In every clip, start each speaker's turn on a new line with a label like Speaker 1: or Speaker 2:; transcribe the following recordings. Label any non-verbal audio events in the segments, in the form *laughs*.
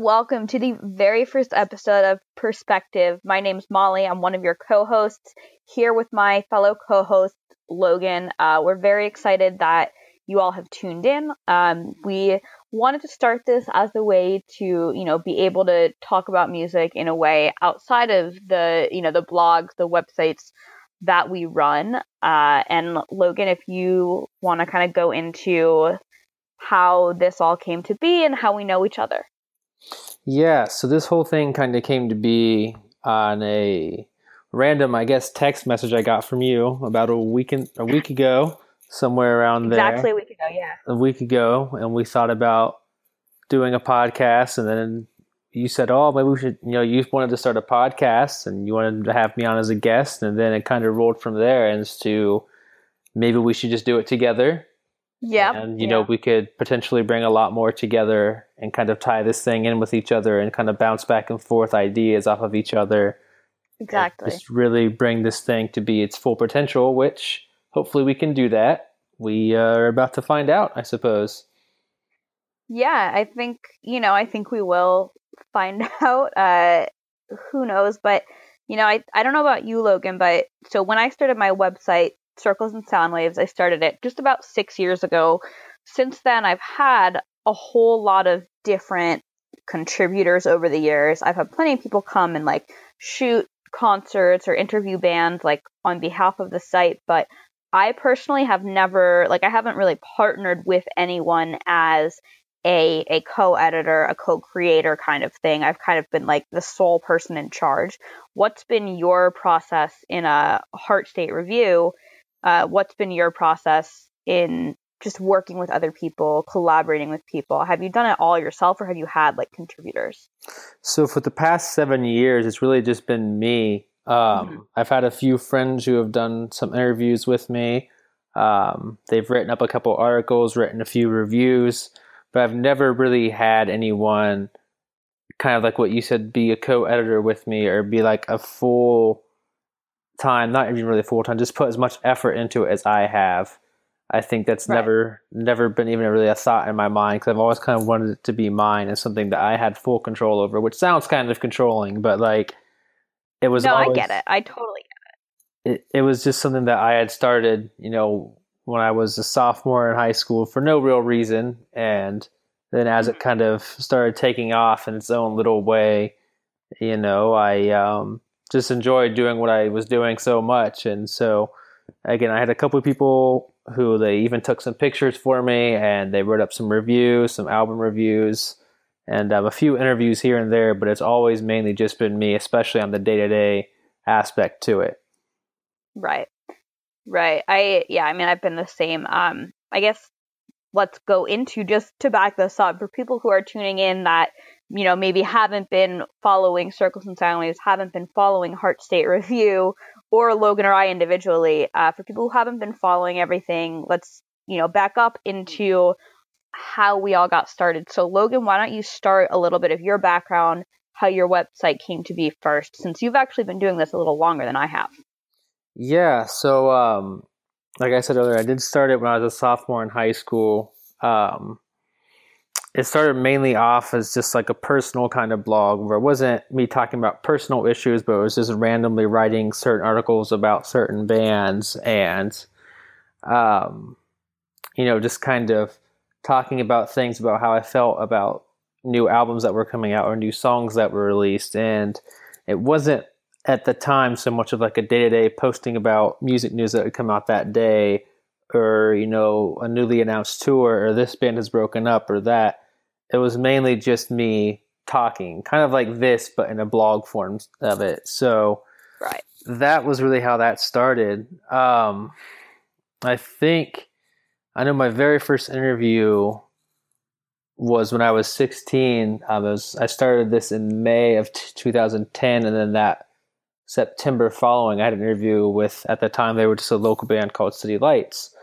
Speaker 1: Welcome to the very first episode of Perspective. My name's Molly. I'm one of your co hosts here with my fellow co host, Logan. Uh, we're very excited that you all have tuned in. Um, we wanted to start this as a way to, you know, be able to talk about music in a way outside of the, you know, the blogs, the websites that we run. Uh, and Logan, if you want to kind of go into how this all came to be and how we know each other.
Speaker 2: Yeah, so this whole thing kind of came to be on a random, I guess, text message I got from you about a week in, a week ago, somewhere around
Speaker 1: there. Exactly a week ago, yeah.
Speaker 2: A week ago, and we thought about doing a podcast, and then you said, "Oh, maybe we should." You know, you wanted to start a podcast, and you wanted to have me on as a guest, and then it kind of rolled from there as to maybe we should just do it together
Speaker 1: yeah.
Speaker 2: And, you know, we could potentially bring a lot more together and kind of tie this thing in with each other and kind of bounce back and forth ideas off of each other.
Speaker 1: Exactly.
Speaker 2: Just really bring this thing to be its full potential, which hopefully we can do that. We uh, are about to find out, I suppose.
Speaker 1: Yeah, I think, you know, I think we will find *laughs* out. Uh, who knows? But, you know, I, I don't know about you, Logan, but so when I started my website, Circles and Sound Waves. I started it just about six years ago. Since then, I've had a whole lot of different contributors over the years. I've had plenty of people come and like shoot concerts or interview bands like on behalf of the site, but I personally have never like I haven't really partnered with anyone as a a co-editor, a co-creator kind of thing. I've kind of been like the sole person in charge. What's been your process in a Heart State Review uh, what's been your process in just working with other people, collaborating with people? Have you done it all yourself or have you had like contributors?
Speaker 2: So for the past seven years, it's really just been me. Um, mm-hmm. I've had a few friends who have done some interviews with me. Um, they've written up a couple articles, written a few reviews, but I've never really had anyone kind of like what you said, be a co-editor with me or be like a full time, not even really full time, just put as much effort into it as I have. I think that's right. never never been even really a thought in my mind because I've always kind of wanted it to be mine and something that I had full control over, which sounds kind of controlling, but like it was.
Speaker 1: No,
Speaker 2: always,
Speaker 1: I get it. I totally
Speaker 2: get it. it. It was just something that I had started, you know, when I was a sophomore in high school for no real reason, and then as it mm-hmm. kind of started taking off in its own little way, you know, I um, just enjoyed doing what I was doing so much. And so, again, I had a couple of people who they even took some pictures for me and they wrote up some reviews, some album reviews, and um, a few interviews here and there. But it's always mainly just been me, especially on the day to day aspect to it.
Speaker 1: Right. Right. I, yeah, I mean, I've been the same. Um, I guess let's go into just to back this up for people who are tuning in that you know, maybe haven't been following Circles and Sound haven't been following Heart State Review, or Logan or I individually. Uh, for people who haven't been following everything, let's, you know, back up into how we all got started. So, Logan, why don't you start a little bit of your background, how your website came to be first, since you've actually been doing this a little longer than I have.
Speaker 2: Yeah. So, um, like I said earlier, I did start it when I was a sophomore in high school. Um, it started mainly off as just like a personal kind of blog where it wasn't me talking about personal issues, but it was just randomly writing certain articles about certain bands and, um, you know, just kind of talking about things about how I felt about new albums that were coming out or new songs that were released. And it wasn't at the time so much of like a day to day posting about music news that would come out that day or, you know, a newly announced tour or this band has broken up or that it was mainly just me talking, kind of like this, but in a blog form of it. So
Speaker 1: right.
Speaker 2: that was really how that started. Um, I think I know my very first interview was when I was 16. I was I started this in May of t- 2010, and then that September following, I had an interview with at the time they were just a local band called City Lights.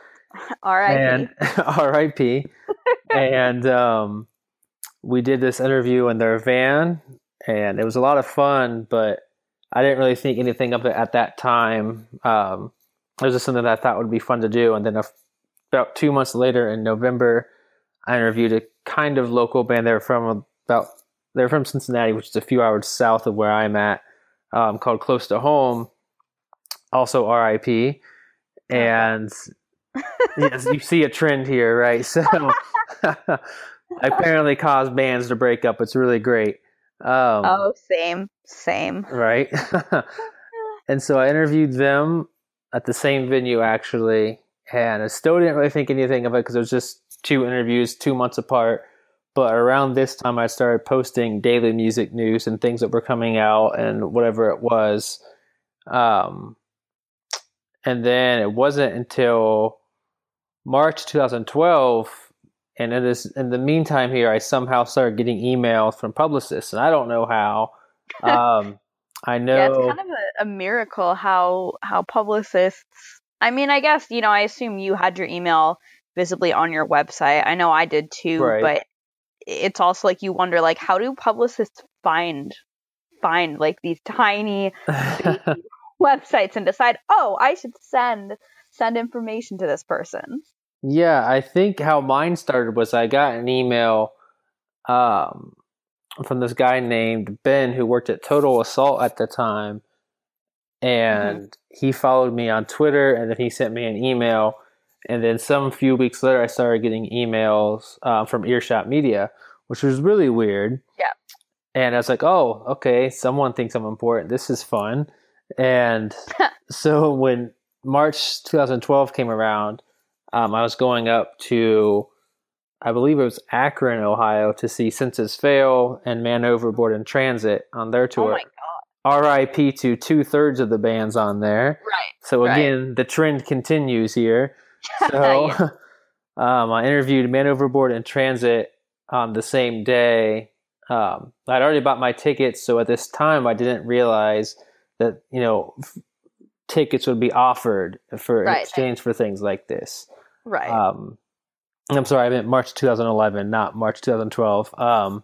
Speaker 2: *laughs*
Speaker 1: R.I.P.
Speaker 2: And *laughs* R.I.P. and um, we did this interview in their van, and it was a lot of fun, but I didn't really think anything of it at that time. Um, it was just something that I thought would be fun to do. And then a, about two months later in November, I interviewed a kind of local band. They were from about they're from Cincinnati, which is a few hours south of where I'm at, um, called Close to Home, also RIP. And yes, you see a trend here, right? So *laughs* apparently caused bands to break up. It's really great. Um,
Speaker 1: oh, same, same.
Speaker 2: Right. *laughs* and so I interviewed them at the same venue actually, and I still didn't really think anything of it because it was just two interviews, two months apart. But around this time, I started posting daily music news and things that were coming out and whatever it was. Um, and then it wasn't until March 2012, and in this in the meantime here, I somehow started getting emails from publicists, and I don't know how. *laughs* Um, I know
Speaker 1: yeah, it's kind of a, a miracle how how publicists. I mean, I guess you know. I assume you had your email visibly on your website. I know I did too,
Speaker 2: Right.
Speaker 1: but it's also like you wonder, like, how do publicists find find like these tiny *laughs* websites and decide, oh, I should send send information to this person.
Speaker 2: Yeah, I think how mine started was I got an email um, from this guy named Ben who worked at Total Assault at the time, and he followed me on Twitter, and then he sent me an email, and then some few weeks later, I started getting emails uh, from Earshot Media, which was really weird.
Speaker 1: Yeah.
Speaker 2: And I was like, oh, okay, someone thinks I'm important. This is fun. And *laughs* so when March 2012 came around, um, I was going up to, I believe it was Akron, Ohio, to see Senses Fail and Man Overboard in Transit on their
Speaker 1: Oh
Speaker 2: tour.
Speaker 1: my god!
Speaker 2: RIP to two thirds of the bands on there.
Speaker 1: Right.
Speaker 2: So
Speaker 1: Right.
Speaker 2: again, the trend continues here. *laughs* So
Speaker 1: Yeah. *laughs*
Speaker 2: um, I interviewed Man Overboard and Transit on the same day. Um, I'd already bought my tickets, so at this time I didn't realize that you know f- tickets would be offered for
Speaker 1: Right.
Speaker 2: exchange for things like this.
Speaker 1: Right.
Speaker 2: Um, I'm sorry, I meant March 2011, not March 2012. Um,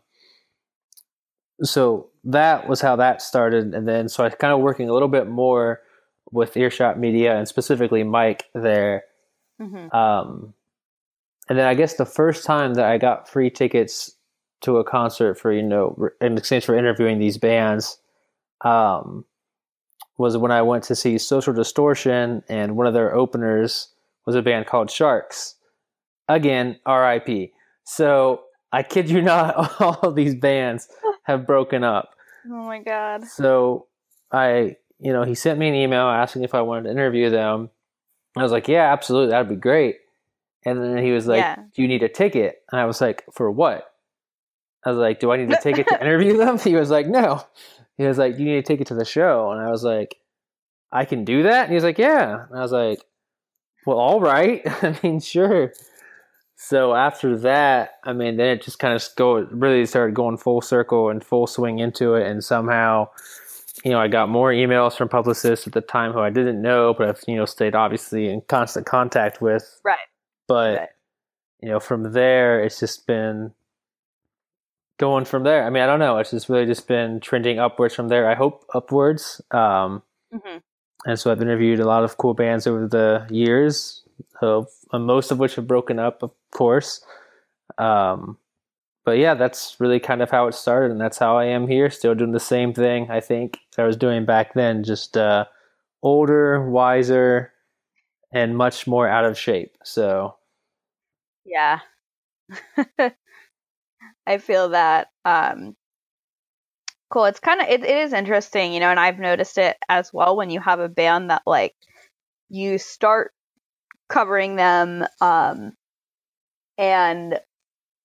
Speaker 2: so that was how that started, and then so I kind of working a little bit more with Earshot Media and specifically Mike there.
Speaker 1: hmm
Speaker 2: Um, and then I guess the first time that I got free tickets to a concert for you know in exchange for interviewing these bands, um, was when I went to see Social Distortion, and one of their openers was a band called Sharks. Again, R.I.P. So I kid you not, *laughs* all these bands have broken up.
Speaker 1: Oh my god.
Speaker 2: So I, you know, he sent me an email asking if I wanted to interview them. I was like, yeah, absolutely, that'd be great. And then he was like,
Speaker 1: Yeah.
Speaker 2: do you need a ticket? And I was like, for what? I was like, do I need a ticket to *laughs* interview them? He was like, no. He was like, Do you need a ticket to the show. And I was like, I can do that? And he was like, yeah. And I was like, well, all right. *laughs* I mean, sure. So after that, I mean, then it just kind of go really started going full circle and full swing into it, and somehow, you know, I got more emails from publicists at the time who I didn't know, but I've you know stayed obviously in constant contact with.
Speaker 1: Right.
Speaker 2: But
Speaker 1: Right.
Speaker 2: you know, from there, it's just been going from there. I mean, I don't know. It's just really just been trending upwards from there. I hope upwards. Um,
Speaker 1: hmm
Speaker 2: and so I've interviewed a lot of cool bands over the years, most of which have broken up, of course. Um, but yeah, that's really kind of how it started, and that's how I am here, still doing the same thing. I think I was doing back then, just uh, older, wiser, and much more out of shape. So
Speaker 1: Yeah. *laughs* I feel that. Um, cool. It's kind of it, it is interesting, you know, and I've noticed it as well when you have a band that like you start covering them, um, and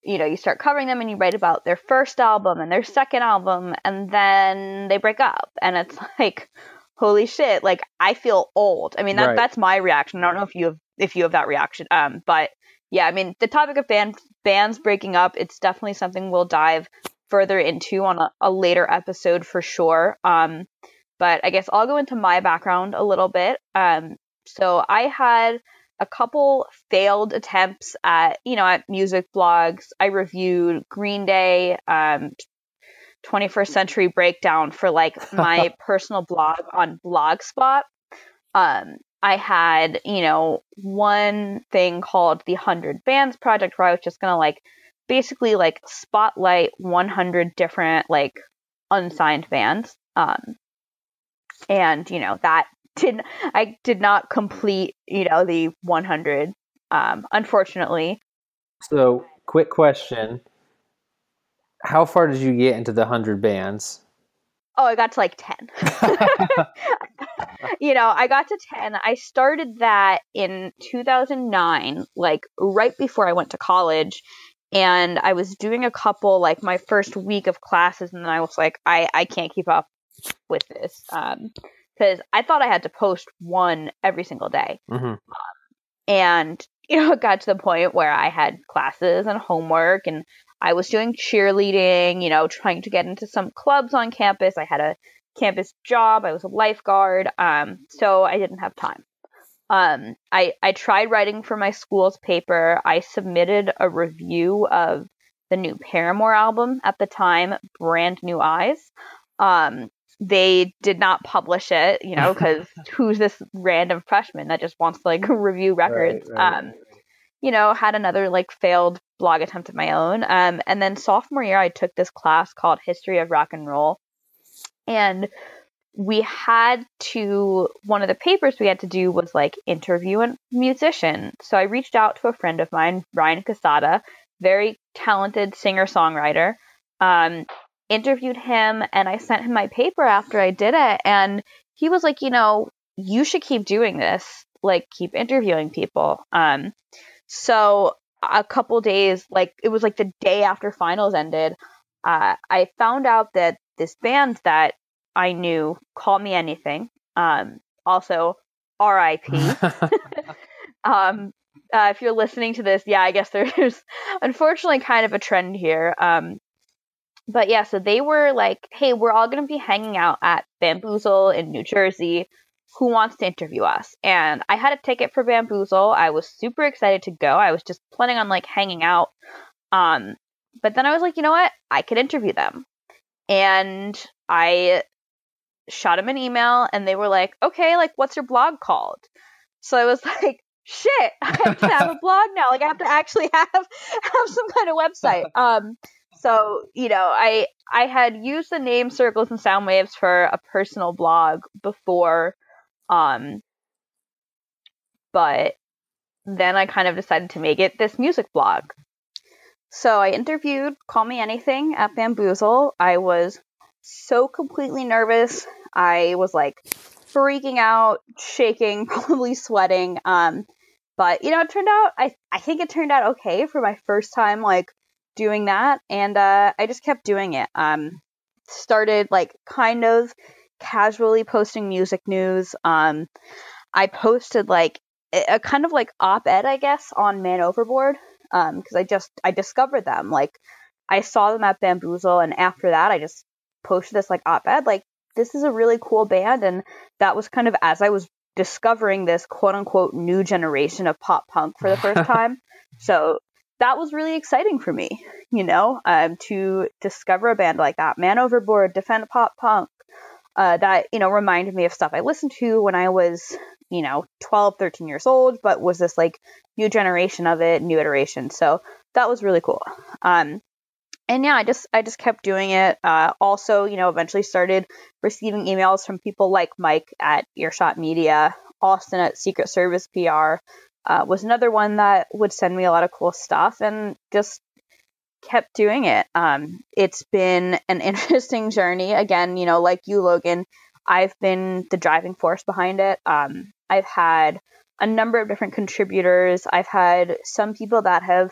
Speaker 1: you know you start covering them and you write about their first album and their second album, and then they break up, and it's *laughs* like, holy shit! Like I feel old. I mean that
Speaker 2: Right.
Speaker 1: that's my reaction. I don't know if you have if you have that reaction, um, but yeah, I mean, the topic of band bands breaking up, it's definitely something we'll dive further into on a, a later episode for sure. Um, but I guess I'll go into my background a little bit. Um, so I had a couple failed attempts at, you know, at music blogs. I reviewed Green Day, um, 21st Century Breakdown for like *laughs* my personal blog on Blogspot. Um, I had, you know, one thing called the 100 Bands Project where I was just going to like basically like spotlight 100 different like unsigned bands. Um, and you know that *laughs* didn't. I did not complete you know the 100 um, unfortunately.
Speaker 2: So, quick question: How far did you get into the 100 bands?
Speaker 1: Oh, I got to like 10. *laughs* you know, I got to 10. I started that in 2009, like right before I went to college. And I was doing a couple, like my first week of classes, and then I was like, I, I can't keep up with this. Um, because I thought I had to post one every single day.
Speaker 2: Mm-hmm.
Speaker 1: Um, and, *laughs* you know, it got to the point where I had classes and homework and I was doing cheerleading, you know, trying to get into some clubs on campus. I had a campus job. I was a lifeguard. Um, so I didn't have time. Um, I, I tried writing for my school's paper. I submitted a review of the new Paramore album at the time, Brand New Eyes. Um, they did not publish it, you know, *laughs* because who's this random freshman that just wants to like *laughs* review records? Right, right. Um, you know, had another like failed blog attempt of my own. Um, and then sophomore year, I took this class called History of Rock and Roll, and we had to one of the papers we had to do was like interview a musician. So I reached out to a friend of mine, Ryan Casada, very talented singer songwriter. Um, interviewed him and I sent him my paper after I did it. And he was like, you know, you should keep doing this, like keep interviewing people. Um, so a couple days, like it was like the day after finals ended, uh, I found out that this band that I knew, Call Me Anything, um, also R.I.P. *laughs* *laughs* um, uh, if you're listening to this, yeah, I guess *laughs* there's unfortunately kind of a trend here. Um, but yeah, so they were like, hey, we're all going to be hanging out at Bamboozle in New Jersey. Who wants to interview us? And I had a ticket for Bamboozle. I was super excited to go. I was just planning on like hanging out. Um, but then I was like, you know what? I could interview them. And I shot him an email and they were like, okay, like, what's your blog called? So I was *laughs* like, shit, I have to have a *laughs* blog now. Like, I have to actually *laughs* have have some kind of website. Um, so, you know, I I had used the name Circles and Sound Waves for a personal blog before um but then I kind of decided to make it this music blog. So I interviewed Call Me Anything at Bamboozle. I was so completely nervous. I was like freaking out, shaking, *laughs* probably sweating. Um, but you know, it turned out I I think it turned out okay for my first time like doing that, and uh, I just kept doing it. Um, started like kind of casually posting music news. Um, I posted like a kind of like op-ed, I guess, on Man Overboard because um, I just I discovered them. Like I saw them at Bamboozle, and after that, I just posted this like op-ed, like this is a really cool band, and that was kind of as I was discovering this quote unquote new generation of pop punk for the first *laughs* time. so that was really exciting for me, you know, um, to discover a band like that. Man Overboard, Defend Pop Punk, uh, that, you know, reminded me of stuff I listened to when I was, you know, 12, 13 years old, but was this like new generation of it, new iteration. So that was really cool. Um, and yeah, I just I just kept doing it. Uh, also, you know, eventually started receiving emails from people like Mike at Earshot Media, Austin at Secret Service PR, uh, was another one that would send me a lot of cool stuff and just kept doing it. Um, it's been an *laughs* interesting journey. Again, you know, like you, Logan, I've been the driving force behind it. Um, I've had a number of different contributors. I've had some people that have,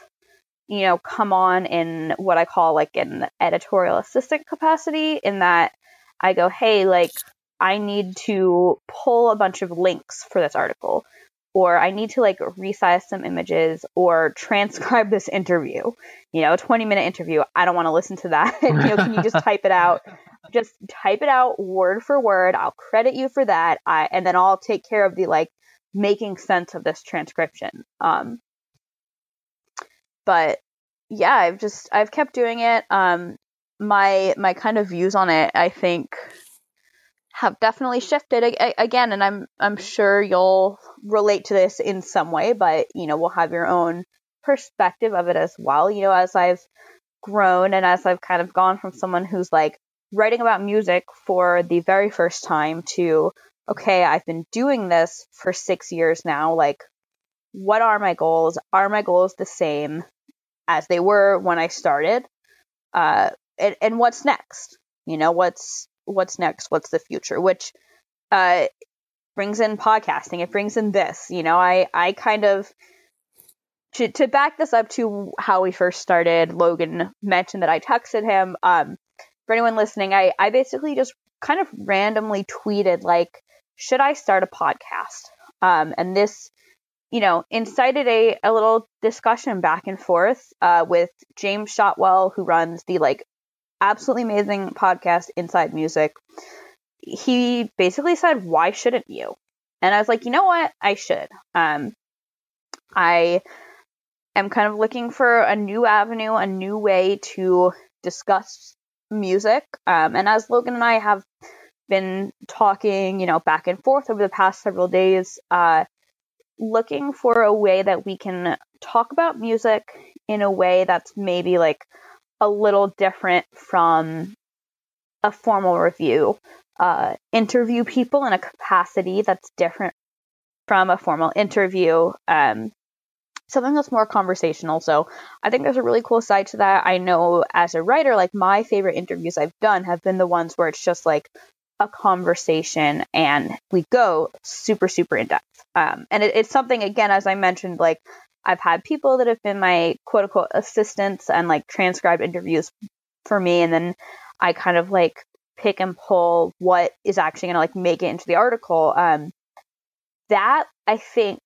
Speaker 1: you know, come on in what I call like an editorial assistant capacity, in that I go, hey, like, I need to pull a bunch of links for this article or I need to like resize some images or transcribe this interview. You know, a 20 minute interview. I don't want to listen to that. *laughs* you know, can you just type it out? Just type it out word for word. I'll credit you for that. I and then I'll take care of the like making sense of this transcription. Um but yeah, I've just I've kept doing it. Um my my kind of views on it, I think have definitely shifted again and i'm i'm sure you'll relate to this in some way but you know we'll have your own perspective of it as well. You know, as I've grown and as I've kind of gone from someone who's like writing about music for the very first time to, okay, I've been doing this for six years now. Like, what are my goals? Are my goals the same as they were when I started? Uh, and, and what's next? You know, what's what's next? What's the future? Which uh, brings in podcasting. It brings in this. You know, I I kind of to, to back this up to how we first started. Logan mentioned that I texted him. Um, for anyone listening, I I basically just kind of randomly tweeted like, should I start a podcast? Um, and this you know, incited a, a little discussion back and forth uh, with James Shotwell, who runs the like absolutely amazing podcast Inside Music he basically said, "Why shouldn't you?" And I was like, "You know what? I should." Um, I am kind of looking for a new avenue, a new way to discuss music. Um, and as Logan and I have been talking, you know, back and forth over the past several days, uh, looking for a way that we can talk about music in a way that's maybe like a little different from a formal review uh, interview people in a capacity that's different from a formal interview. Um, something that's more conversational. So I think there's a really cool side to that. I know as a writer, like my favorite interviews I've done have been the ones where it's just like a conversation and we go super, super in depth. Um, and it, it's something, again, as I mentioned, like I've had people that have been my quote unquote assistants and like transcribed interviews for me. And then I kind of like pick and pull what is actually going to like make it into the article. Um, that I think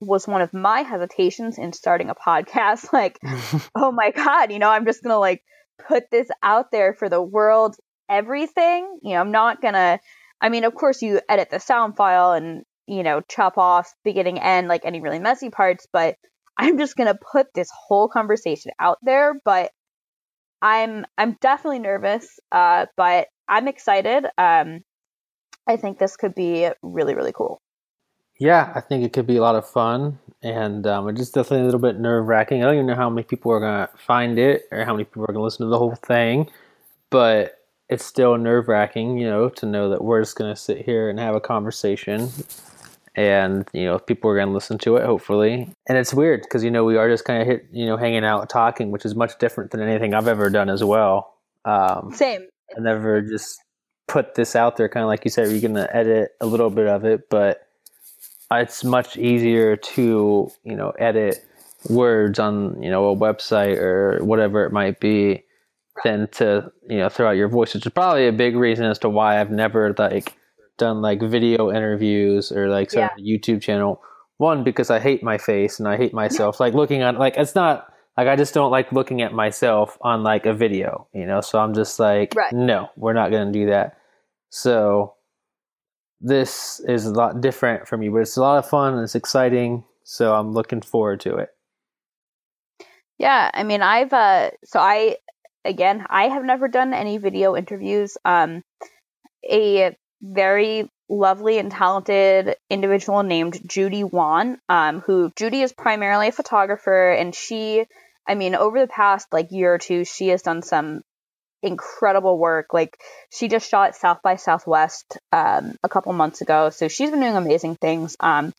Speaker 1: was one of my hesitations in starting a podcast. *laughs* Like, *laughs* oh my God, you know, I'm just going to like put this out there for the world, everything. You know, I'm not to, I mean, of course, you edit the sound file and, you know, chop off beginning end, like any really messy parts, but I'm just to put this whole conversation out there. But I'm I'm definitely nervous, uh, but I'm excited. Um, I think this could be really really cool.
Speaker 2: Yeah, I think it could be a lot of fun, and um, it's just definitely a little bit nerve wracking. I don't even know how many people are gonna find it or how many people are gonna listen to the whole thing, but it's still nerve wracking, you know, to know that we're just gonna sit here and have a conversation and you know people are going to listen to it hopefully. And it's weird because you know we are just kind of hit you know hanging out talking which is much different than anything i've ever done as well.
Speaker 1: Um same.
Speaker 2: I never just put this out there kind of like you said you're going to edit a little bit of it but it's much easier to you know edit words on you know a website or whatever it might be than to you know throw out your voice which is probably a big reason as to why i've never like done like video interviews or like yeah. a YouTube channel. One because I hate my face and I hate myself. like looking at like it's not like I just don't like looking at myself on like a video, you know. So I'm just like, right. no, we're not gonna do that. So this is a lot different for me, but it's a lot of fun and it's exciting. So I'm looking forward to it.
Speaker 1: Yeah, I mean, I've uh, so I again, I have never done any video interviews. Um, a very lovely and talented individual named Judy Wan, um, who Judy is primarily a photographer, and she, I mean, over the past like year or two, she has done some incredible work. Like she just shot South by Southwest um, a couple months ago, so she's been doing amazing things. Um,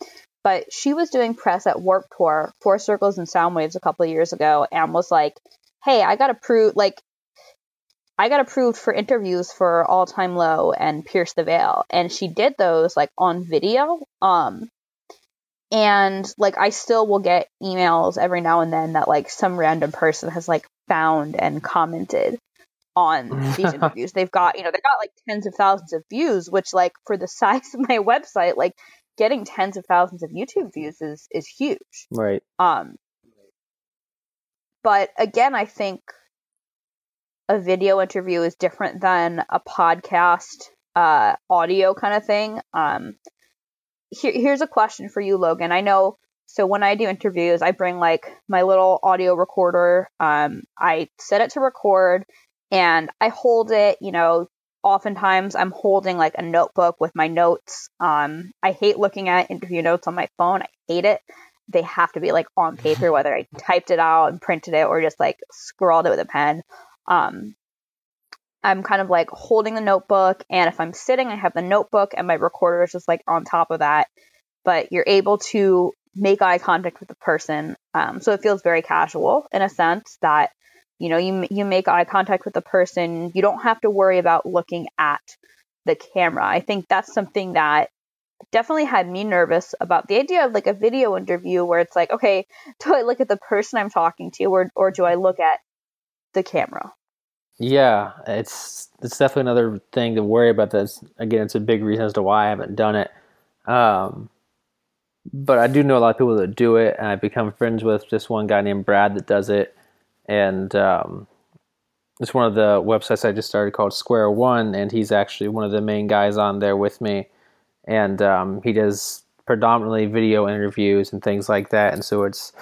Speaker 1: but she was doing press at Warped Tour, for Circles and Sound Waves a couple years ago, and was like, "Hey, I got approved, like I got approved for interviews for All Time Low and Pierce the Veil, and she did those like on video. Um, and like I still will get emails every now and then that like some random person has like found and commented on these *laughs* interviews. They've got you know they got like tens of thousands of views, which like for the *laughs* size of my website, like getting tens of thousands of YouTube views is is huge.
Speaker 2: Right.
Speaker 1: Um. But again, I think a video interview is different than a podcast uh, audio kind of thing. Um, here, here's a question for you, Logan. I know. So when I do interviews, I bring like my little audio recorder. Um, I set it to record, and I hold it. You know, oftentimes I'm holding like a notebook with my notes. Um, I hate looking at interview notes on my phone. I hate it. They have to be like on paper, *laughs* whether I typed it out and printed it or just like scrawled it with a pen. Um, I'm kind of like holding the notebook, and if I'm sitting, I have the notebook and my recorder is just like on top of that. But you're able to make eye contact with the person, um, so it feels very casual in a sense that you know you you make eye contact with the person. You don't have to worry about looking at the camera. I think that's something that definitely had me nervous about the idea of like a video interview where it's like, okay, *laughs* do I look at the person I'm talking to or or do I look at the camera?
Speaker 2: Yeah, it's it's definitely another thing to worry about. That's again, it's a big reason as to why I haven't done it. Um, but I do know a lot of people that do it, and I've become friends with just one guy named Brad that does it, and um, it's one of the websites I just started called Square One, and he's actually one of the main guys on there with me, and um, he does predominantly video interviews and things like that, and so it's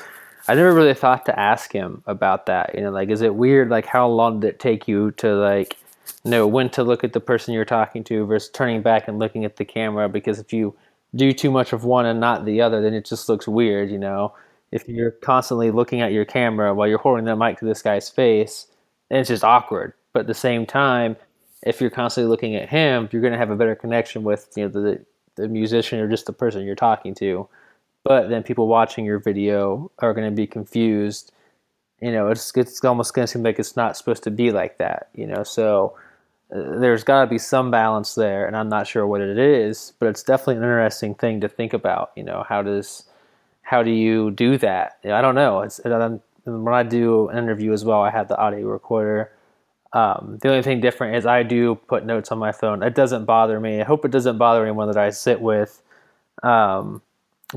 Speaker 2: I never really thought to ask him about that. You know, like, is it weird? Like, how long did it take you to like know when to look at the person you're talking to versus turning back and looking at the camera? Because if you do too much of one and not the other, then it just looks weird. You know, if you're constantly looking at your camera while you're holding the mic to this guy's face, it's just awkward. But at the same time, if you're constantly looking at him, you're going to have a better connection with you know the the musician or just the person you're talking to but then people watching your video are going to be confused. You know, it's it's almost going to seem like it's not supposed to be like that. You know, so uh, there's got to be some balance there, and I'm not sure what it is, but it's definitely an interesting thing to think about. You know, how does how do you do that? You know, I don't know. It's it, when I do an interview as well, I have the audio recorder. Um, the only thing different is I do put notes on my phone. It doesn't bother me. I hope it doesn't bother anyone that I sit with. Um,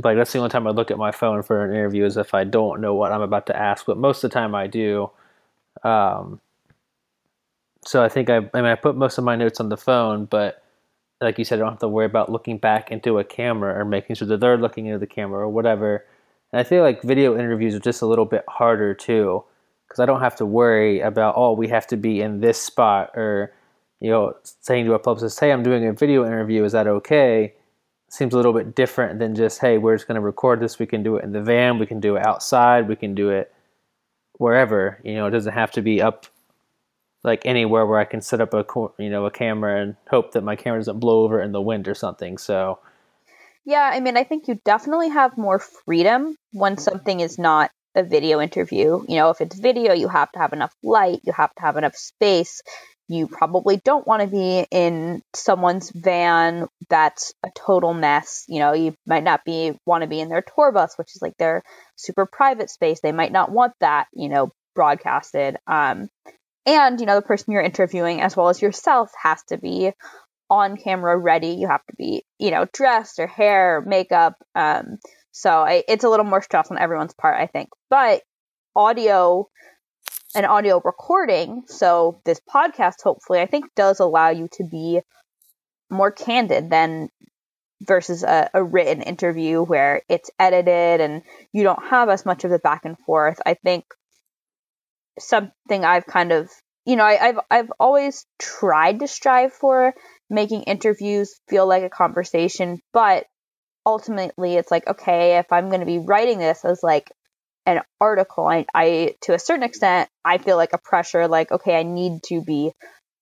Speaker 2: like that's the only time I look at my phone for an interview is if I don't know what I'm about to ask. But most of the time I do. Um, so I think I, I mean I put most of my notes on the phone, but like you said, I don't have to worry about looking back into a camera or making sure that they're looking into the camera or whatever. And I feel like video interviews are just a little bit harder too, because I don't have to worry about oh we have to be in this spot or you know saying to a publicist, hey, I'm doing a video interview, is that okay? seems a little bit different than just hey we're just going to record this we can do it in the van we can do it outside we can do it wherever you know it doesn't have to be up like anywhere where i can set up a you know a camera and hope that my camera doesn't blow over in the wind or something so
Speaker 1: yeah i mean i think you definitely have more freedom when something is not a video interview you know if it's video you have to have enough light you have to have enough space you probably don't want to be in someone's van that's a total mess. You know, you might not be want to be in their tour bus, which is like their super private space. They might not want that, you know, broadcasted. Um, and you know, the person you're interviewing, as well as yourself, has to be on camera ready. You have to be, you know, dressed or hair, makeup. Um, so I, it's a little more stress on everyone's part, I think. But audio an audio recording. So this podcast, hopefully, I think does allow you to be more candid than versus a, a, written interview where it's edited and you don't have as much of the back and forth. I think something I've kind of you know, I, I've I've always tried to strive for making interviews feel like a conversation, but ultimately it's like, okay, if I'm gonna be writing this as like an article, I, I to a certain extent, I feel like a pressure, like okay, I need to be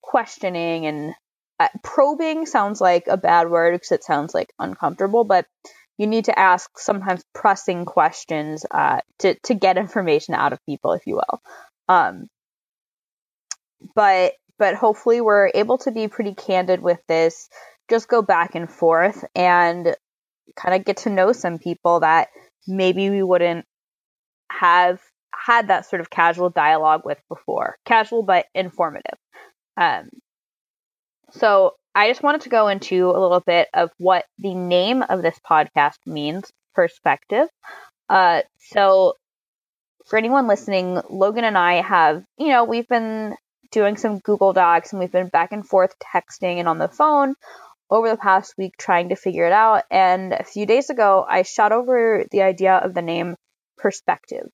Speaker 1: questioning and uh, probing sounds like a bad word because it sounds like uncomfortable, but you need to ask sometimes pressing questions uh, to to get *laughs* information out of people, if you will. Um, but but hopefully we're able to be pretty candid with this. Just go back and forth and kind of get to know some people that maybe we wouldn't have had that sort of casual dialogue with before. Casual but informative. Um, so I just wanted to go into a little bit of what the name of this podcast means perspective. Uh, so for anyone listening, Logan and I have, you know, we've been doing some Google Docs and we've been back and forth texting and on the phone over the past week trying to figure it out. And a few days ago, I shot over the idea of the name perspective.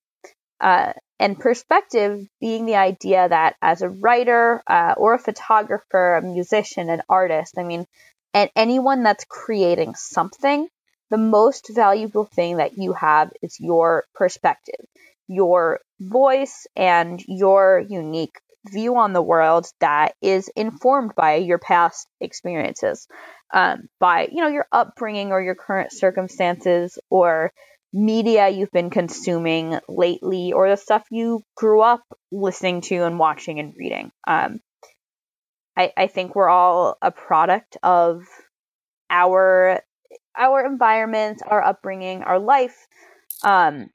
Speaker 1: Uh, and perspective being the idea that as a writer uh, or a photographer, a musician, an artist, I mean, and anyone that's creating something, the most valuable thing that you have is your perspective, your voice, and your unique view on the world that is informed by your past experiences, um, by you know your upbringing or your current circumstances or media you've been consuming lately or the stuff you grew up listening to and watching and reading. Um, I, I think we're all a product of our our environment, our upbringing, our life, um,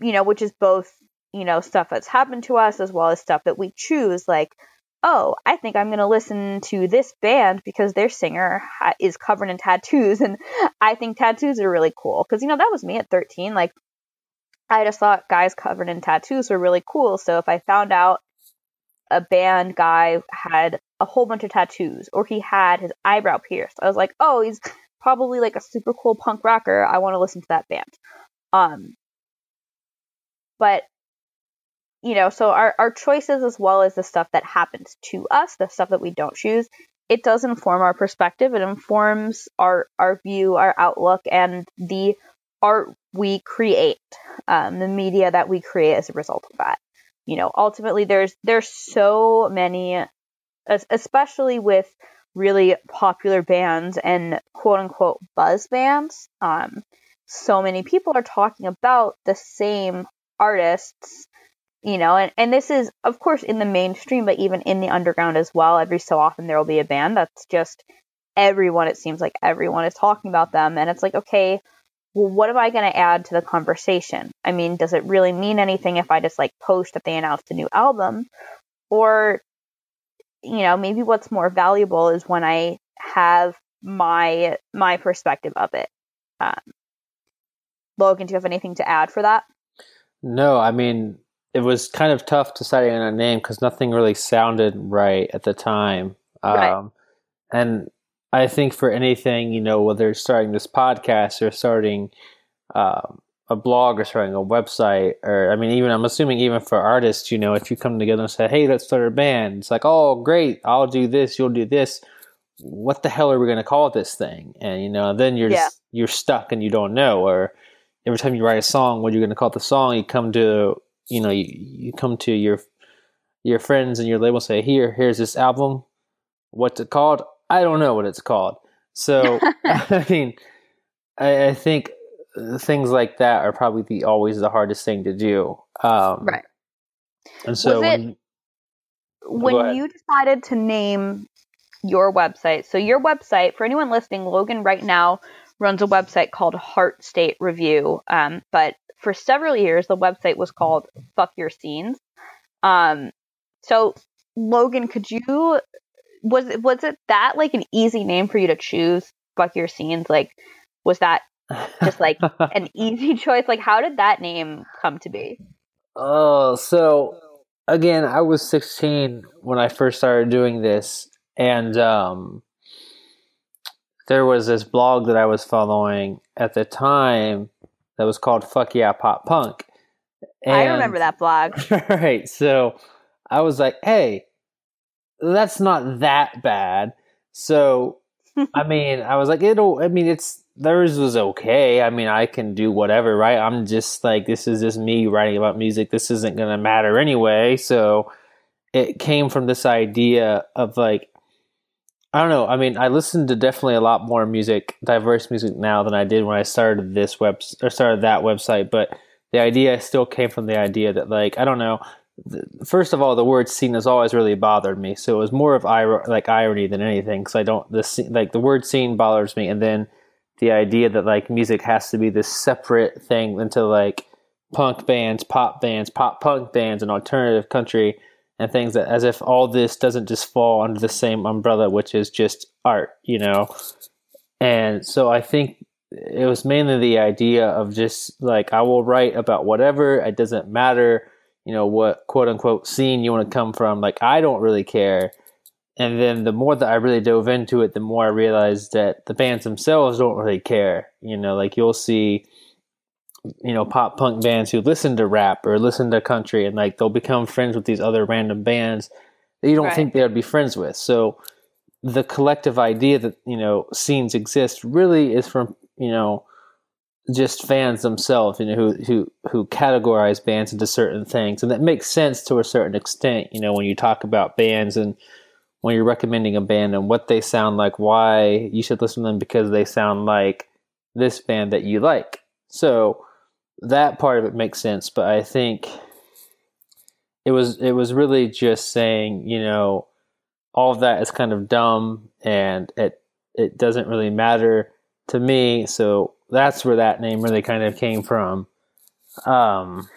Speaker 1: you know, which is both, you know, stuff that's happened to us as well as stuff that we choose. Like, oh, I think I'm going to listen to this band because their singer ha- is covered in tattoos. *laughs* And I think tattoos are really cool. Because, you know, that was me at 13. Like, I just thought guys covered in tattoos were really cool. So if I found out a band guy had a whole bunch of tattoos or he had his eyebrow pierced, I was like, oh, he's probably like a super cool punk rocker. I want to listen to that band. Um, but you know, so our, our choices as well as the stuff that happens to us, the stuff that we don't choose, it does inform our perspective. It informs our our view, our outlook, and the art we create, um, the media that we create as a result of that. You know, ultimately, there's there's so many, especially with really popular bands and quote unquote buzz bands. Um, so many people are talking about the same artists, you know, and, and this is, of course, in the mainstream, but even in the underground as well. Every so often there will be a band that's just everyone, it seems like everyone is talking about them. And it's like, okay, well, what am I going to add to the conversation? I mean, does it really mean anything if I just like post that they announced a new album? Or you know, maybe what's more valuable is when I have my my perspective of it. Um, Logan, do you have anything to add for that?
Speaker 2: No, I mean it was kind of tough deciding on a name because nothing really sounded right at the time. Right. Um, and I think for anything, you know, whether starting this podcast or starting um, a blog or starting a website or i mean even i'm assuming even for artists you know if you come together and say hey let's start a band it's like oh great i'll do this you'll do this what the hell are we going to call this thing and you know then you're yeah. just, you're stuck and you don't know or every time you write a song what are you going to call the song you come to you know you, you come to your your friends and your label say here here's this album what's it called i don't know what it's called so *laughs* i mean I, I think things like that are probably the always the hardest thing to do. Um,
Speaker 1: right.
Speaker 2: And so
Speaker 1: Was when, when you decided to name your website, so your website for anyone listening, Logan right now runs a website called Heart State Review. Um, but for several years, the website was called Fuck Your Scenes. Um, so Logan, could you was was it that like an easy name for you to choose? Fuck Your Scenes, like was that just like *laughs* an easy choice. Like, how did that name come to be?
Speaker 2: Oh, so again, I was 16 when I first started doing this, and um, there was this blog that I was following at the time that was called "Fuck Yeah Pop Punk."
Speaker 1: And, I remember that blog. *laughs*
Speaker 2: right, so I was like, "Hey, that's not that bad." So, I *laughs* mean, I was like, "It'll." I mean, it's theirs was okay. I mean, I can do whatever, right? I'm just like, this is just me writing about music. This isn't going to matter anyway. So it came from this idea of like, I don't know. I mean, I listen to definitely a lot more music, diverse music now than I did when I started this web or started that website. But the idea still came from the idea that, like, I don't know. First of all, the word scene has always really bothered me. So it was more of like irony than anything because I don't the like the word scene bothers me, and then the idea that like music has to be this separate thing into like punk bands, pop bands, pop punk bands, and alternative country and things that as if all this doesn't just fall under the same umbrella, which is just art, you know. And so I think it was mainly the idea of just like I will write about whatever. It doesn't matter, you know, what quote unquote scene you want to come from. Like I don't really care and then the more that I really dove into it, the more I realized that the bands themselves don't really care. You know, like you'll see, you know, pop punk bands who listen to rap or listen to country, and like they'll become friends with these other random bands that you don't right. think they would be friends with. So the collective idea that you know scenes exist really is from you know just fans themselves, you know, who who who categorize bands into certain things, and that makes sense to a certain extent. You know, when you talk about bands and when you're recommending a band and what they sound like, why you should listen to them because they sound like this band that you like. So that part of it makes sense, but I think it was it was really just saying, you know, all of that is kind of dumb and it it doesn't really matter to me. So that's where that name really kind of came from. Um,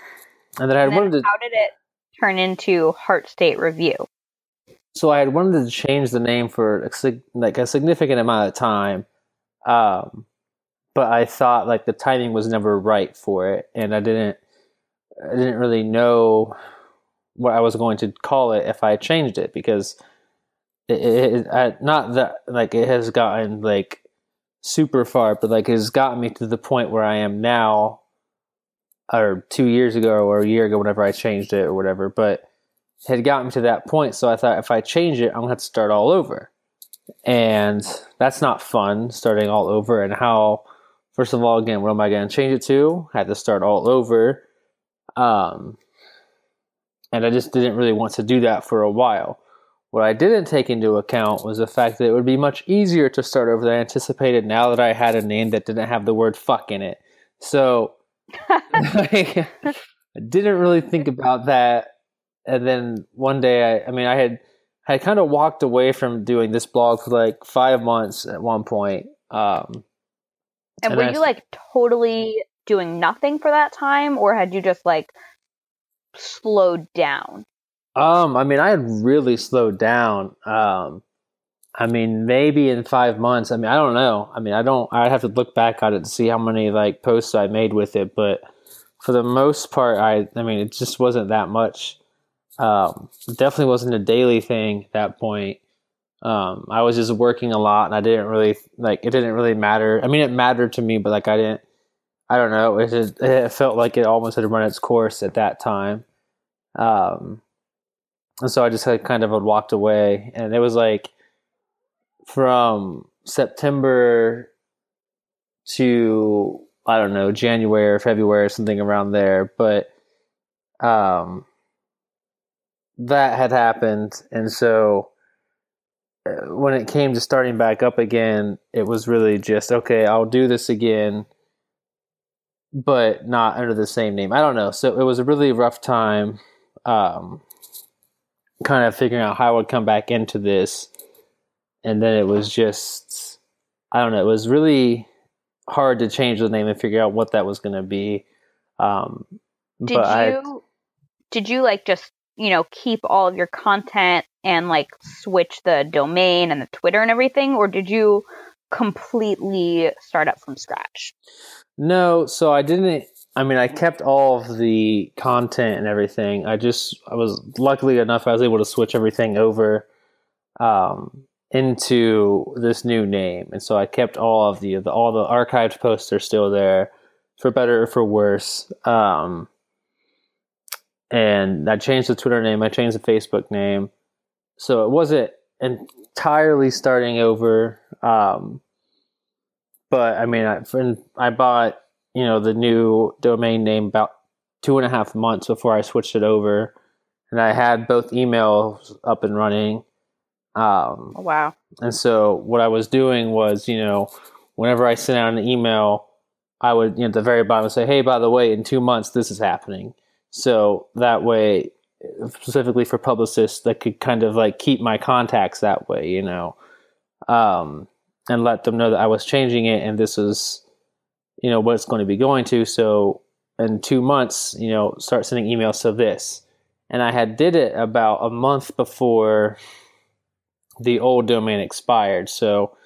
Speaker 2: and then I
Speaker 1: And
Speaker 2: wanted to.
Speaker 1: how did it turn into Heart State Review?
Speaker 2: so I had wanted to change the name for a, like a significant amount of time, um, but I thought like the timing was never right for it, and I didn't I didn't really know what I was going to call it if I changed it because it, it, it I, not that like it has gotten like super far, but like it has gotten me to the point where I am now, or two years ago or a year ago, whenever I changed it or whatever, but it had gotten me to that point. So I thought if I change it, I'm gonna have to start all over, and that's not fun starting all over. And how, first of all, again, what am I gonna change it to? I had to start all over, um, and I just didn't really want to do that for a while. What I didn't take into account was the fact that it would be much easier to start over than I anticipated now that I had a name that didn't have the word fuck in it. So *laughs* I didn't really think about that. And then one day, I, I mean, I had I kind of walked away from doing this blog for like five months at one point. Um,
Speaker 1: And,
Speaker 2: And
Speaker 1: were
Speaker 2: I-
Speaker 1: you like totally doing nothing for that time, or had you just like slowed down?
Speaker 2: Um, I mean, I had really slowed down. Um, I mean, maybe in five months. I mean, I don't know. I mean, I don't. I'd have to look back at it to see how many like posts I made with it. But for the most part, I. I mean, it just wasn't that much. Um, definitely wasn't a daily thing at that point. Um, I was just working a lot, and I didn't really like. It didn't really matter. I mean, it mattered to me, but like, I didn't. I don't know. It just, it felt like it almost had run its course at that time. Um, and so I just like kind of had walked away, and it was like from September to I don't know January or February or something around there, but um, that had happened, and so when it came to starting back up again, it was really just okay. I'll do this again, but not under the same name. I don't know. So it was a really rough time. Um, kind of figuring out how I would come back into this. And then it was just, I don't know, it was really hard to change the name and figure out what that was going to be. Um,
Speaker 1: Did
Speaker 2: but I,
Speaker 1: you did you like just you know keep all of your content and like switch the domain and the Twitter and everything, or did you completely start up from scratch?
Speaker 2: No, so I didn't. I mean, I kept all of the content and everything. I just, I was luckily enough, I was able to switch everything over um, into this new name, and so I kept all of the, the all the archived posts are still there, for better or for worse. Um, and I changed the Twitter name. I changed the Facebook name, so it wasn't entirely starting over. Um, but I mean, I, I bought you know the new domain name about two and a half months before I switched it over, and I had both emails up and running. Um,
Speaker 1: Oh, wow.
Speaker 2: and so what I was doing was, you know, whenever I sent out an email, I would, you know, at the very bottom say, "Hey, by the way, in two months this is happening." So that way, specifically for publicists, that could kind of like keep my contacts that way, you know, um, and let them know that I was changing it and this is, you know, what it's going to be going to. So in two months, you know, start sending emails to this. And I had did it about a month before the old domain expired. So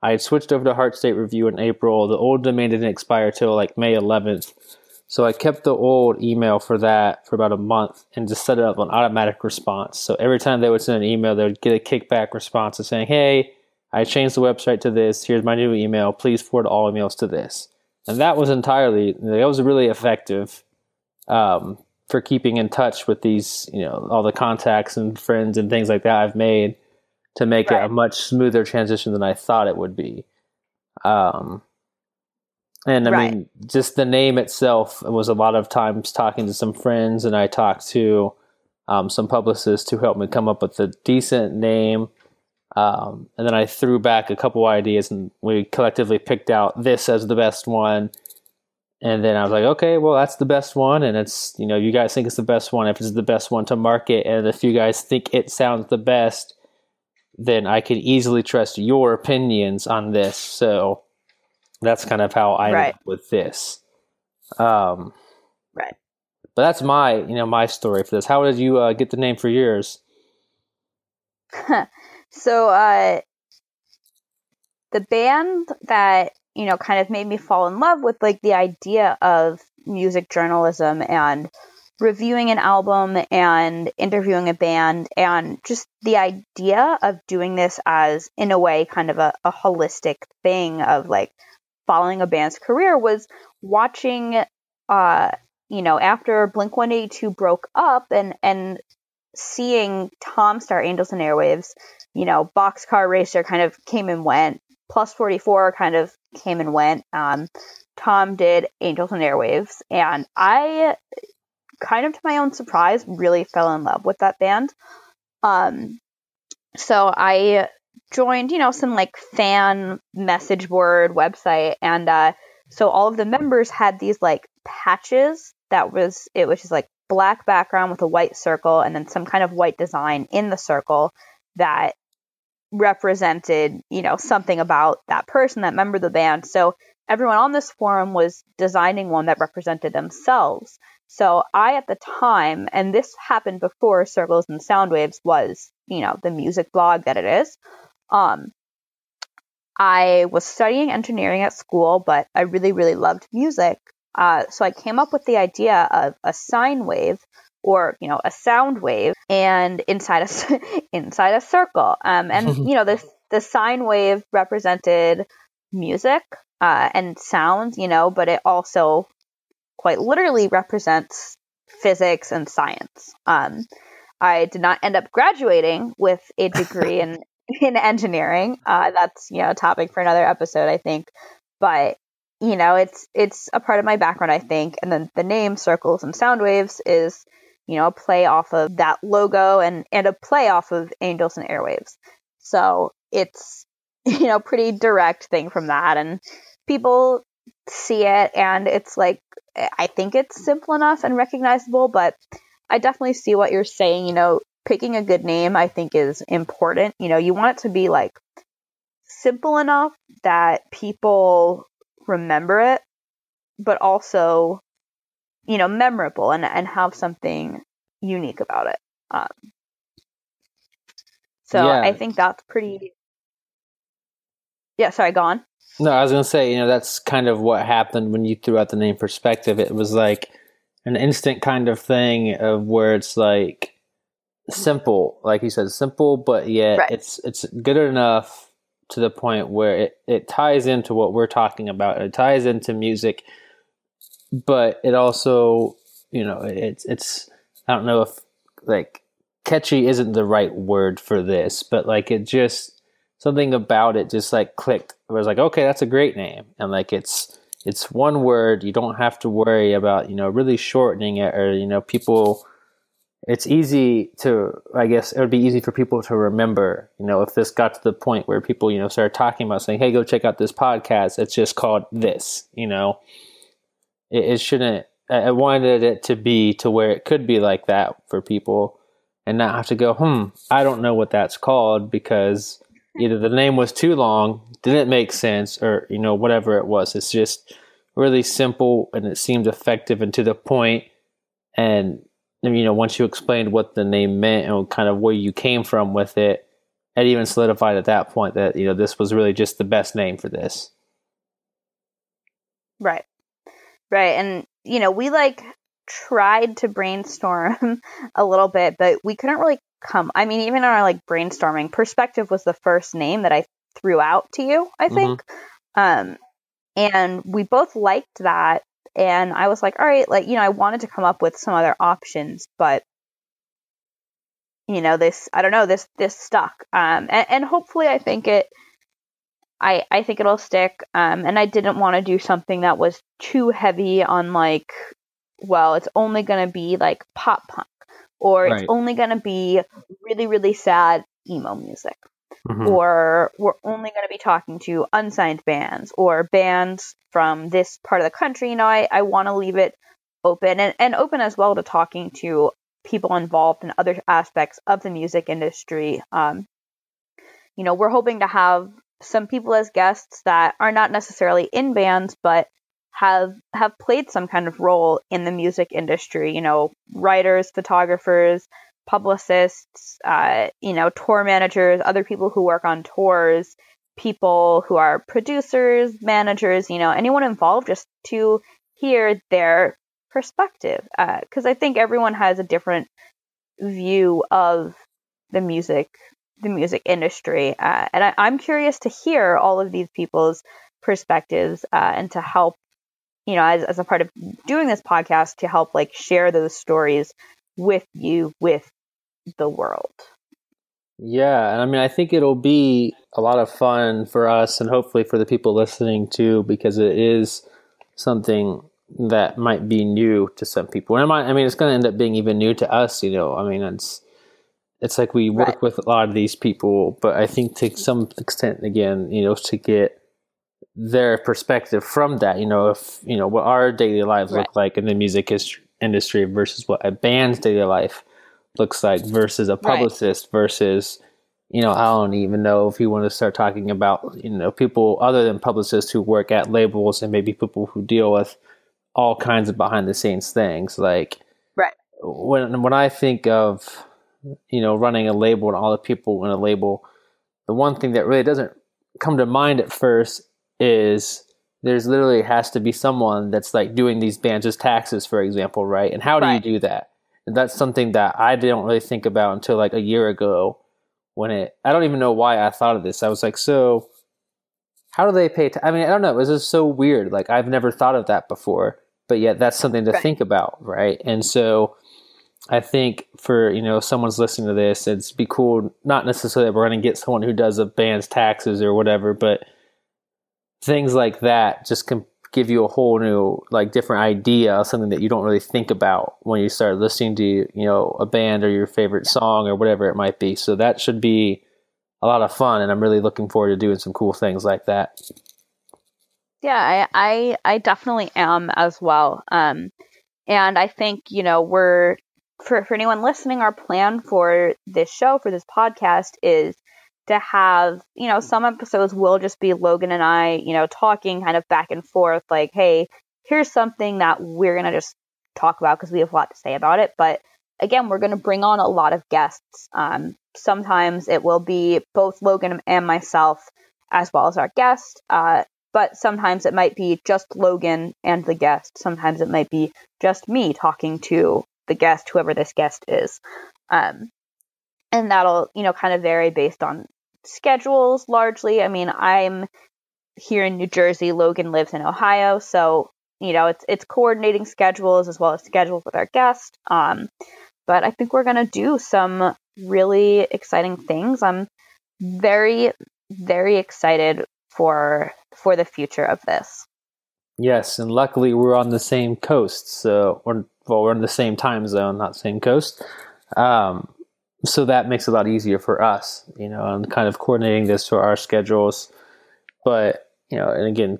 Speaker 2: I had switched over to Heart State Review in April. The old domain didn't expire till like May 11th. So I kept the old email for that for about a month and just set it up on automatic response. So every time they would send an email, they would get a kickback response of saying, "Hey, I changed the website to this. Here's my new email. Please forward all emails to this." And that was entirely that was really effective um, for keeping in touch with these, you know, all the contacts and friends and things like that I've made to make it a much smoother transition than I thought it would be. Um, And I
Speaker 1: Right.
Speaker 2: mean, just the name itself was a lot of times talking to some friends, and I talked to um, some publicists to help me come up with a decent name. Um, and then I threw back a couple ideas, and we collectively picked out this as the best one. And then I was like, okay, well, that's the best one, and it's you know, you guys think it's the best one. If it's the best one to market, and if you guys think it sounds the best, then I can easily trust your opinions on this. So that's kind of how I
Speaker 1: Right.
Speaker 2: ended up with this. Um,
Speaker 1: Right.
Speaker 2: But that's my you know my story for this. How did you uh, get the name for yours? *laughs*
Speaker 1: so uh the band that you know kind of made me fall in love with like the idea of music journalism and reviewing an album and interviewing a band and just the idea of doing this as in a way kind of a, a holistic thing of like following a band's career was watching uh you know after blink 182 broke up and and seeing tom star angels and airwaves you know, Boxcar Racer kind of came and went. Plus 44 kind of came and went. Um, Tom did Angels and Airwaves. And I, kind of to my own surprise, really fell in love with that band. Um, so I joined, you know, some like fan message board website. And uh, so all of the members had these like patches that was, it was just like black background with a white circle and then some kind of white design in the circle that represented, you know, something about that person, that member of the band. So everyone on this forum was designing one that represented themselves. So I, at the time, and this happened before Circles and Soundwaves was, you know, the music blog that it is. Um, I was studying engineering at school, but I really, really loved music. Uh, so I came up with the idea of a sine wave or you know a sound wave and inside a *laughs* inside a circle um, and *laughs* you know this the sine wave represented music uh, and sound you know but it also quite literally represents physics and science um, i did not end up graduating with a degree in in engineering uh, that's you know a topic for another episode i think but you know it's it's a part of my background i think and then the name circles and sound waves is you know, a play off of that logo and, and a play off of Angels and Airwaves. So it's, *laughs* you know, pretty direct thing from that. And people see it and it's like, I think it's simple enough and recognizable, but I definitely see what you're saying. You know, picking a good name, I think, is important. You know, you want it to be like simple enough that people remember it, but also you know, memorable and, and have something unique about it. Um, so
Speaker 2: Yeah.
Speaker 1: I think that's pretty. Yeah, sorry, go on.
Speaker 2: No, I was gonna say, you know, that's kind of what happened when you threw out the name perspective. It was like an instant kind of thing of where it's like simple, like you said, simple, but yet
Speaker 1: Right.
Speaker 2: it's it's good enough to the point where it, it ties into what we're talking about. It ties into music, but it also, you know, it's it's I don't know if like catchy isn't the right word for this, but like it just something about it just like clicked. I was like, okay, that's a great name, and like it's it's one word. You don't have to worry about you know really shortening it or you know people. It's easy to, I guess, it would be easy for people to remember. You know, if this got to the point where people, you know, started talking about saying, "Hey, go check out this podcast." It's just called this. You know, it, it shouldn't. I wanted it to be to where it could be like that for people, and not have to go, "Hmm, I don't know what that's called," because either the name was too long, didn't make sense, or you know whatever it was. It's just really simple and it seemed effective and to the. And and, you know, once you explained what the name meant and kind of where you came from with it, it even solidified at that point that you know this was really just the best name for this.
Speaker 1: Right. Right. And, you know, we like tried to brainstorm *laughs* a little bit, but we couldn't really come. I mean, even in our like brainstorming, perspective was the first name that I threw out to you, I think. Um, and we both liked that. And I was like, all right, like, you know, I wanted to come up with some other options, but you know, this, I don't know, this, this stuck. Um, and, and hopefully I think it, I, I think it'll stick. Um, and I didn't want to do something that was too heavy on like, well, it's only going to be like pop punk or right. it's only going to be really, really sad emo music. Mm-hmm. Or we're only going to be talking to unsigned bands or bands from this part of the country. You know, I, I want to leave it open and, and open as well to talking to people involved in other aspects of the music industry. Um, you know, we're hoping to have some people as guests that are not necessarily in bands, but have have played some kind of role in the music industry. You know, writers, photographers, publicists, uh, you know, tour managers, other people who work on tours, people who are producers, managers. You know, anyone involved, just to hear their perspective, because uh, I think everyone has a different view of the music the music industry. Uh, and I, am curious to hear all of these people's perspectives uh, and to help, you know, as, as a part of doing this podcast, to help like share those stories with you, with the world.
Speaker 2: Yeah, and I mean, I think it'll be a lot of fun for us and hopefully for the people listening too, because it is something that might be new to some people. And I mean, it's going to end up being even new to us, you know. I mean, it's it's like we work right. with a lot of these people, but I think to some extent, again, you know, to get their perspective from that, you know, if you know what our daily lives right. look like in the music industry versus what a band's daily life looks like versus a publicist right. versus you know, I don't even know if you want to start talking about, you know, people other than publicists who work at labels and maybe people who deal with all kinds of behind the scenes things. Like,
Speaker 1: right.
Speaker 2: When when I think of you know, running a label and all the people in a label, the one thing that really doesn't come to mind at first is there's literally has to be someone that's like doing these bands' taxes, for example, right? And how do right. you do that? And that's something that I didn't really think about until like a year ago when it, I don't even know why I thought of this. I was like, so how do they pay? Ta-? I mean, I don't know. It was just so weird. Like I've never thought of that before, but yet that's something to right. think about, right? And so I think for you know someone's listening to this, it'd be cool. Not necessarily that we're going to get someone who does a band's taxes or whatever, but things like that just can give you a whole new, like, different idea something that you don't really think about when you start listening to you know a band or your favorite song or whatever it might be. So that should be a lot of fun, and I'm really looking forward to doing some cool things like that.
Speaker 1: Yeah, I I, I definitely am as well. Um, and I think you know we're for, for anyone listening, our plan for this show, for this podcast, is to have, you know, some episodes will just be Logan and I, you know, talking kind of back and forth, like, hey, here's something that we're going to just talk about because we have a lot to say about it. But again, we're going to bring on a lot of guests. Um, sometimes it will be both Logan and myself as well as our guest. Uh, but sometimes it might be just Logan and the guest. Sometimes it might be just me talking to the guest, whoever this guest is. Um, and that'll, you know, kind of vary based on schedules largely. I mean, I'm here in New Jersey, Logan lives in Ohio, so you know, it's it's coordinating schedules as well as schedules with our guest. Um, but I think we're gonna do some really exciting things. I'm very, very excited for for the future of this.
Speaker 2: Yes, and luckily we're on the same coast, so we're well, we're in the same time zone, not same coast. Um, so that makes it a lot easier for us, you know, and kind of coordinating this to our schedules. But you know, and again,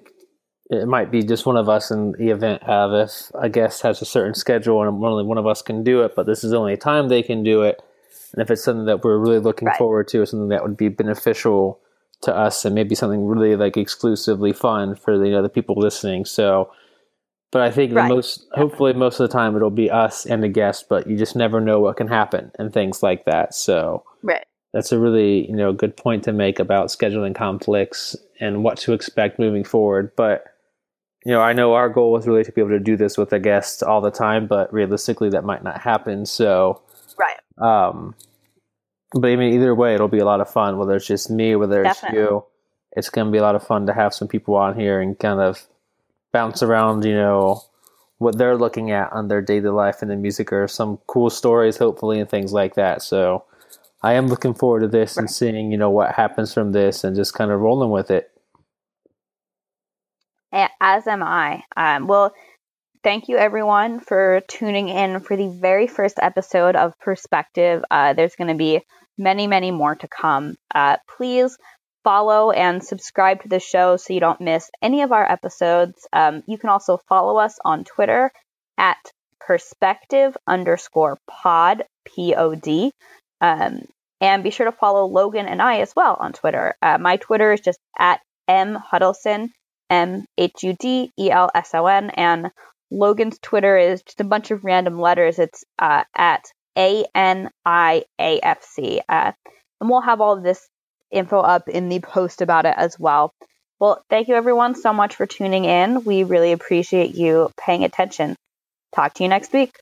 Speaker 2: it might be just one of us in the event of if a guest has a certain schedule and only one of us can do it, but this is the only time they can do it. And if it's something that we're really looking right. forward to, or something that would be beneficial to us, and maybe something really like exclusively fun for the you know people listening. So but I think right. the most, hopefully, most of the time it'll be us and the guest. But you just never know what can happen and things like that. So
Speaker 1: right.
Speaker 2: that's a really you know good point to make about scheduling conflicts and what to expect moving forward. But you know, I know our goal was really to be able to do this with a guest all the time, but realistically, that might not happen. So
Speaker 1: right.
Speaker 2: Um, but I mean, either way, it'll be a lot of fun. Whether it's just me, whether it's Definitely. you, it's going to be a lot of fun to have some people on here and kind of bounce around, you know, what they're looking at on their daily life and the music or some cool stories, hopefully, and things like that. So I am looking forward to this and seeing, you know, what happens from this and just kind of rolling with it.
Speaker 1: As am I. Um, well, thank you everyone for tuning in for the very first episode of Perspective. Uh, there's going to be many, many more to come. Uh, please follow and subscribe to the show so you don't miss any of our episodes. Um, you can also follow us on Twitter at perspective underscore pod, P O D. Um, and be sure to follow Logan and I as well on Twitter. Uh, my Twitter is just at M Hudelson, M H U D E L S O N. And Logan's Twitter is just a bunch of random letters. It's uh, at A N I A F C. Uh, and we'll have all this info up in the post about it as well. Well, thank you everyone so much for tuning in. We really appreciate you paying attention. Talk to you next week.